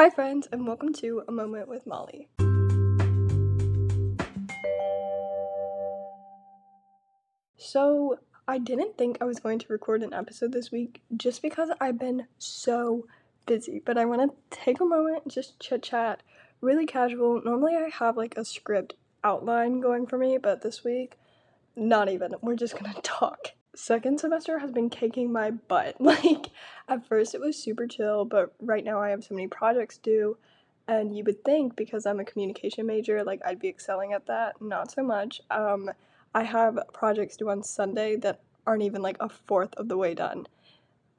Hi, friends, and welcome to A Moment with Molly. So, I didn't think I was going to record an episode this week just because I've been so busy, but I want to take a moment, just chit chat, really casual. Normally, I have like a script outline going for me, but this week, not even. We're just gonna talk. Second semester has been kicking my butt. Like, at first, it was super chill, but right now, I have so many projects due. And you would think because I'm a communication major, like I'd be excelling at that. Not so much. Um, I have projects due on Sunday that aren't even like a fourth of the way done.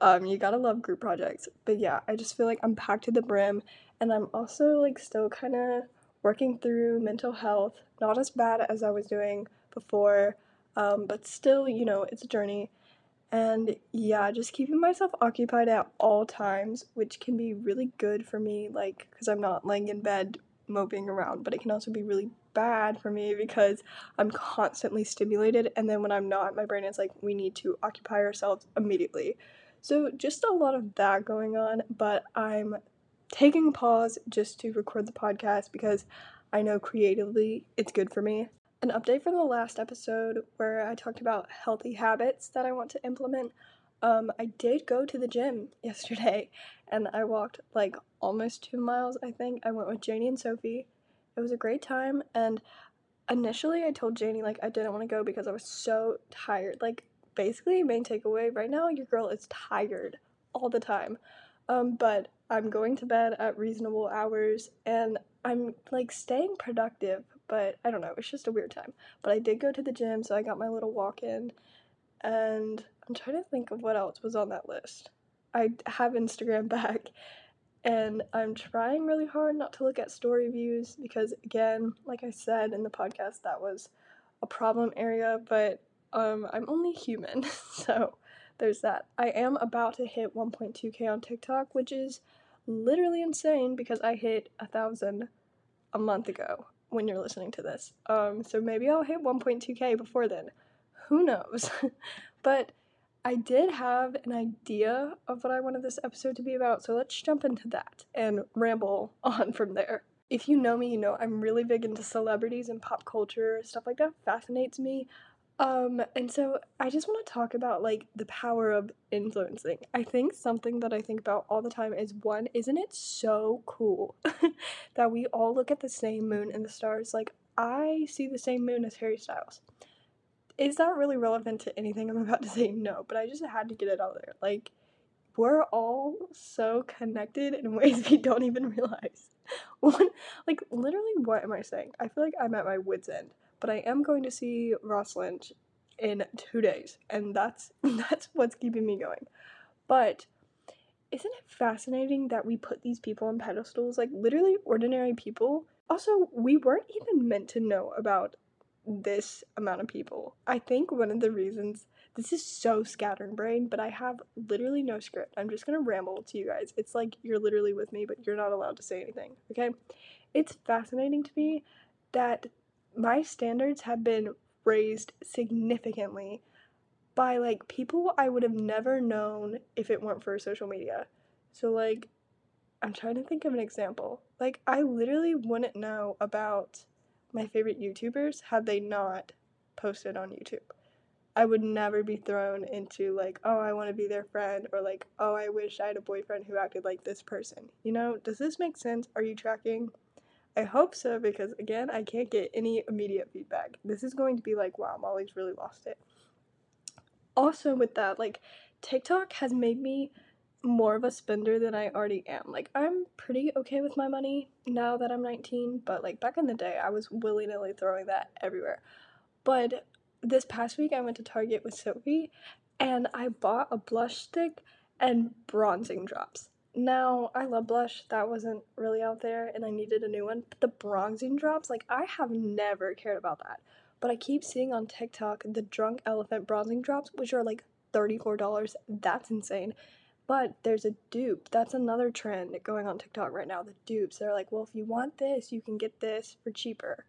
Um, you gotta love group projects. But yeah, I just feel like I'm packed to the brim, and I'm also like still kind of working through mental health. Not as bad as I was doing before, um, but still, you know, it's a journey. And yeah, just keeping myself occupied at all times, which can be really good for me, like, because I'm not laying in bed moping around, but it can also be really bad for me because I'm constantly stimulated, and then when I'm not, my brain is like, we need to occupy ourselves immediately. So, just a lot of that going on, but I'm taking pause just to record the podcast because I know creatively it's good for me an update from the last episode where I talked about healthy habits that I want to implement. Um, I did go to the gym yesterday and I walked like almost two miles, I think. I went with Janie and Sophie. It was a great time. And initially, I told Janie like I didn't want to go because I was so tired. Like, basically, main takeaway right now, your girl is tired all the time. Um, but I'm going to bed at reasonable hours and I'm like staying productive but I don't know, it's just a weird time. But I did go to the gym, so I got my little walk in, and I'm trying to think of what else was on that list. I have Instagram back, and I'm trying really hard not to look at story views because, again, like I said in the podcast, that was a problem area, but um, I'm only human, so there's that. I am about to hit 1.2k on TikTok, which is literally insane because I hit a thousand a month ago when you're listening to this. Um, so maybe I'll hit 1.2k before then. Who knows? but I did have an idea of what I wanted this episode to be about, so let's jump into that and ramble on from there. If you know me, you know I'm really big into celebrities and pop culture, stuff like that fascinates me. Um, and so I just want to talk about like the power of influencing. I think something that I think about all the time is one, isn't it so cool that we all look at the same moon and the stars? Like, I see the same moon as Harry Styles. Is that really relevant to anything I'm about to say? No, but I just had to get it out there. Like, we're all so connected in ways we don't even realize. One, like, literally, what am I saying? I feel like I'm at my wits' end but I am going to see Ross Lynch in two days, and that's that's what's keeping me going. But isn't it fascinating that we put these people on pedestals, like literally ordinary people? Also, we weren't even meant to know about this amount of people. I think one of the reasons this is so scattered brain, but I have literally no script. I'm just gonna ramble to you guys. It's like you're literally with me, but you're not allowed to say anything, okay? It's fascinating to me that my standards have been raised significantly by like people I would have never known if it weren't for social media. So like I'm trying to think of an example. Like I literally wouldn't know about my favorite YouTubers had they not posted on YouTube. I would never be thrown into like, oh, I want to be their friend or like, oh, I wish I had a boyfriend who acted like this person. You know, does this make sense? Are you tracking? I hope so because again, I can't get any immediate feedback. This is going to be like, wow, Molly's really lost it. Also, with that, like, TikTok has made me more of a spender than I already am. Like, I'm pretty okay with my money now that I'm 19, but like back in the day, I was willy nilly throwing that everywhere. But this past week, I went to Target with Sophie and I bought a blush stick and bronzing drops. Now, I love blush. That wasn't really out there, and I needed a new one. But the bronzing drops, like, I have never cared about that. But I keep seeing on TikTok the Drunk Elephant bronzing drops, which are like $34. That's insane. But there's a dupe. That's another trend going on TikTok right now. The dupes. They're like, well, if you want this, you can get this for cheaper.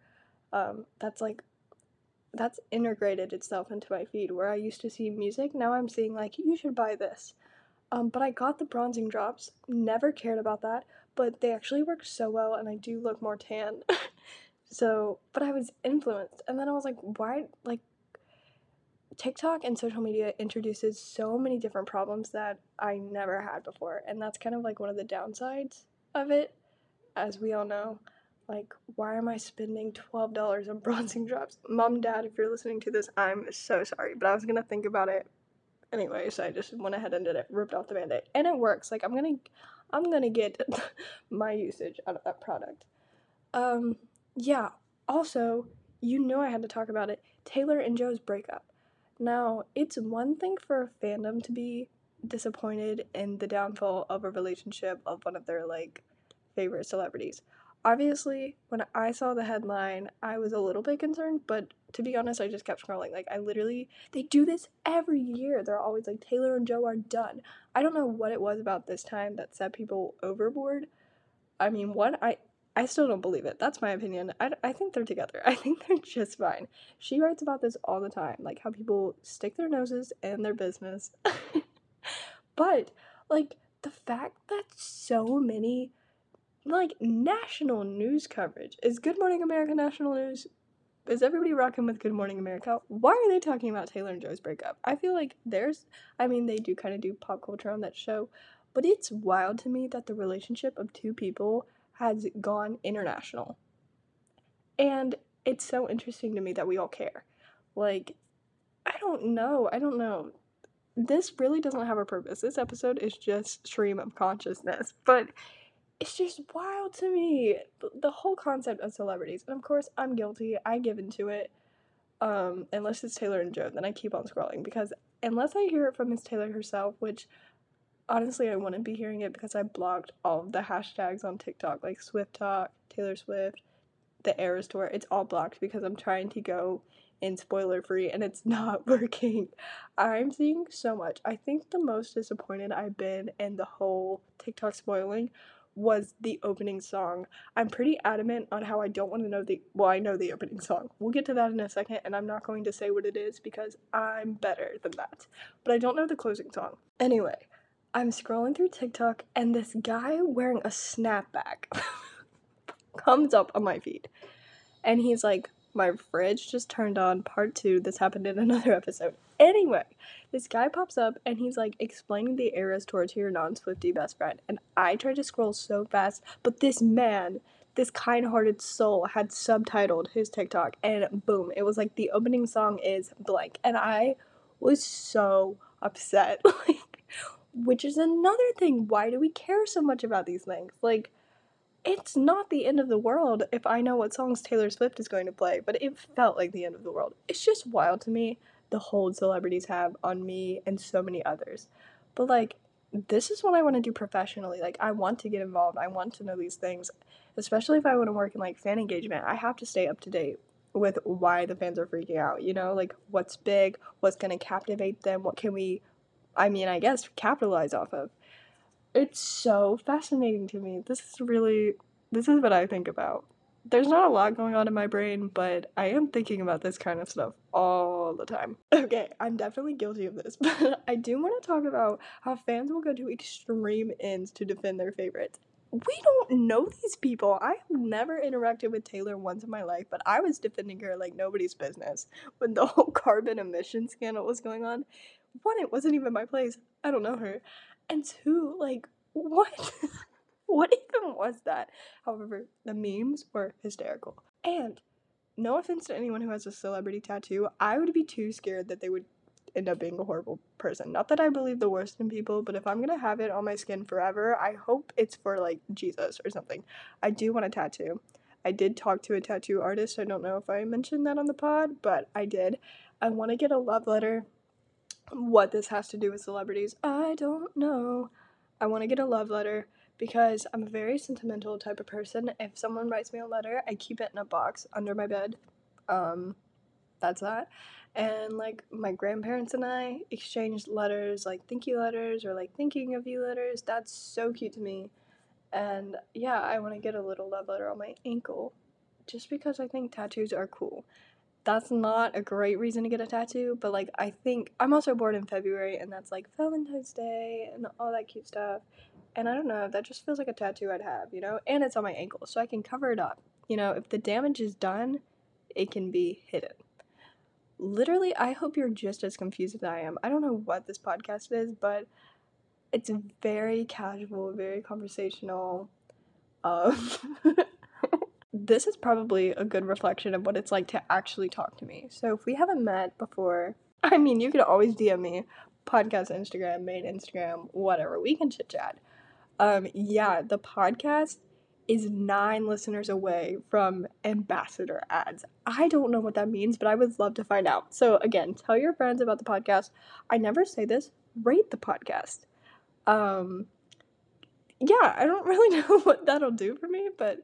Um, that's like, that's integrated itself into my feed. Where I used to see music, now I'm seeing, like, you should buy this. Um, but I got the bronzing drops, never cared about that. but they actually work so well and I do look more tan. so, but I was influenced and then I was like, why like TikTok and social media introduces so many different problems that I never had before and that's kind of like one of the downsides of it as we all know. Like, why am I spending $12 on bronzing drops? Mom, dad, if you're listening to this, I'm so sorry, but I was gonna think about it anyway, so I just went ahead and did it, ripped off the band-aid. And it works. Like I'm gonna I'm gonna get my usage out of that product. Um yeah. Also, you know I had to talk about it. Taylor and Joe's breakup. Now, it's one thing for a fandom to be disappointed in the downfall of a relationship of one of their like favorite celebrities. Obviously, when I saw the headline, I was a little bit concerned, but to be honest, I just kept scrolling. Like, I literally, they do this every year. They're always like, Taylor and Joe are done. I don't know what it was about this time that set people overboard. I mean, one, I, I still don't believe it. That's my opinion. I, I think they're together. I think they're just fine. She writes about this all the time, like how people stick their noses in their business. but, like, the fact that so many like national news coverage. Is Good Morning America national news? Is everybody rocking with Good Morning America? Why are they talking about Taylor and Joe's breakup? I feel like there's, I mean, they do kind of do pop culture on that show, but it's wild to me that the relationship of two people has gone international. And it's so interesting to me that we all care. Like, I don't know. I don't know. This really doesn't have a purpose. This episode is just stream of consciousness. But it's just wild to me the whole concept of celebrities and of course i'm guilty i give into it um, unless it's taylor and joe then i keep on scrolling because unless i hear it from miss taylor herself which honestly i wouldn't be hearing it because i blocked all of the hashtags on tiktok like SwiftTok taylor swift the eras tour it's all blocked because i'm trying to go in spoiler free and it's not working i'm seeing so much i think the most disappointed i've been in the whole tiktok spoiling was the opening song. I'm pretty adamant on how I don't want to know the well, I know the opening song. We'll get to that in a second, and I'm not going to say what it is because I'm better than that. But I don't know the closing song. Anyway, I'm scrolling through TikTok and this guy wearing a snapback comes up on my feed. And he's like, my fridge just turned on part two. This happened in another episode. Anyway, this guy pops up and he's like explaining the Eras tour to your non Swifty best friend. And I tried to scroll so fast, but this man, this kind hearted soul, had subtitled his TikTok. And boom, it was like the opening song is blank. And I was so upset. like, which is another thing. Why do we care so much about these things? Like, it's not the end of the world if I know what songs Taylor Swift is going to play, but it felt like the end of the world. It's just wild to me the hold celebrities have on me and so many others. But like, this is what I want to do professionally. Like, I want to get involved, I want to know these things, especially if I want to work in like fan engagement. I have to stay up to date with why the fans are freaking out, you know, like what's big, what's going to captivate them, what can we, I mean, I guess, capitalize off of it's so fascinating to me. This is really this is what I think about. There's not a lot going on in my brain, but I am thinking about this kind of stuff all the time. Okay, I'm definitely guilty of this, but I do want to talk about how fans will go to extreme ends to defend their favorites. We don't know these people. I have never interacted with Taylor once in my life, but I was defending her like nobody's business when the whole carbon emission scandal was going on. One, it wasn't even my place. I don't know her. And two, like, what? what even was that? However, the memes were hysterical. And no offense to anyone who has a celebrity tattoo, I would be too scared that they would end up being a horrible person. Not that I believe the worst in people, but if I'm gonna have it on my skin forever, I hope it's for like Jesus or something. I do want a tattoo. I did talk to a tattoo artist. I don't know if I mentioned that on the pod, but I did. I want to get a love letter what this has to do with celebrities, I don't know. I want to get a love letter because I'm a very sentimental type of person. If someone writes me a letter, I keep it in a box under my bed. Um, that's that. And like my grandparents and I exchanged letters, like thank you letters or like thinking of you letters. That's so cute to me. And yeah, I want to get a little love letter on my ankle just because I think tattoos are cool that's not a great reason to get a tattoo, but like I think I'm also born in February and that's like Valentine's Day and all that cute stuff. and I don't know, that just feels like a tattoo I'd have, you know? And it's on my ankle, so I can cover it up. You know, if the damage is done, it can be hidden. Literally, I hope you're just as confused as I am. I don't know what this podcast is, but it's very casual, very conversational. Um, this is probably a good reflection of what it's like to actually talk to me. So if we haven't met before, I mean, you could always DM me, podcast Instagram, main Instagram, whatever. We can chit chat. Um, yeah, the podcast is nine listeners away from ambassador ads. I don't know what that means, but I would love to find out. So again, tell your friends about the podcast. I never say this, rate the podcast. Um yeah, I don't really know what that'll do for me, but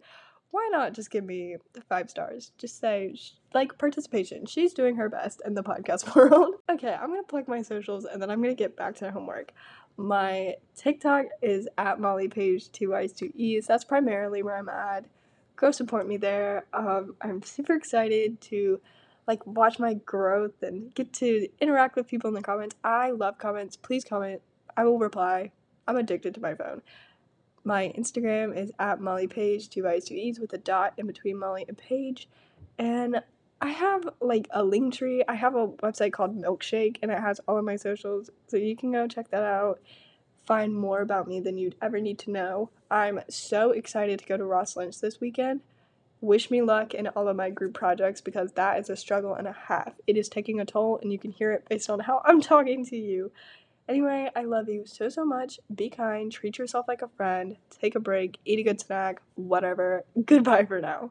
why not just give me five stars? Just say, like, participation. She's doing her best in the podcast world. okay, I'm gonna plug my socials and then I'm gonna get back to homework. My TikTok is at Molly Page, two Y's, two E's. That's primarily where I'm at. Go support me there. Um, I'm super excited to like watch my growth and get to interact with people in the comments. I love comments. Please comment. I will reply. I'm addicted to my phone. My Instagram is at Molly Page, two Y's, two E's with a dot in between Molly and Page. And I have like a Linktree. I have a website called Milkshake and it has all of my socials. So you can go check that out. Find more about me than you'd ever need to know. I'm so excited to go to Ross Lynch this weekend. Wish me luck in all of my group projects because that is a struggle and a half. It is taking a toll and you can hear it based on how I'm talking to you. Anyway, I love you so, so much. Be kind, treat yourself like a friend, take a break, eat a good snack, whatever. Goodbye for now.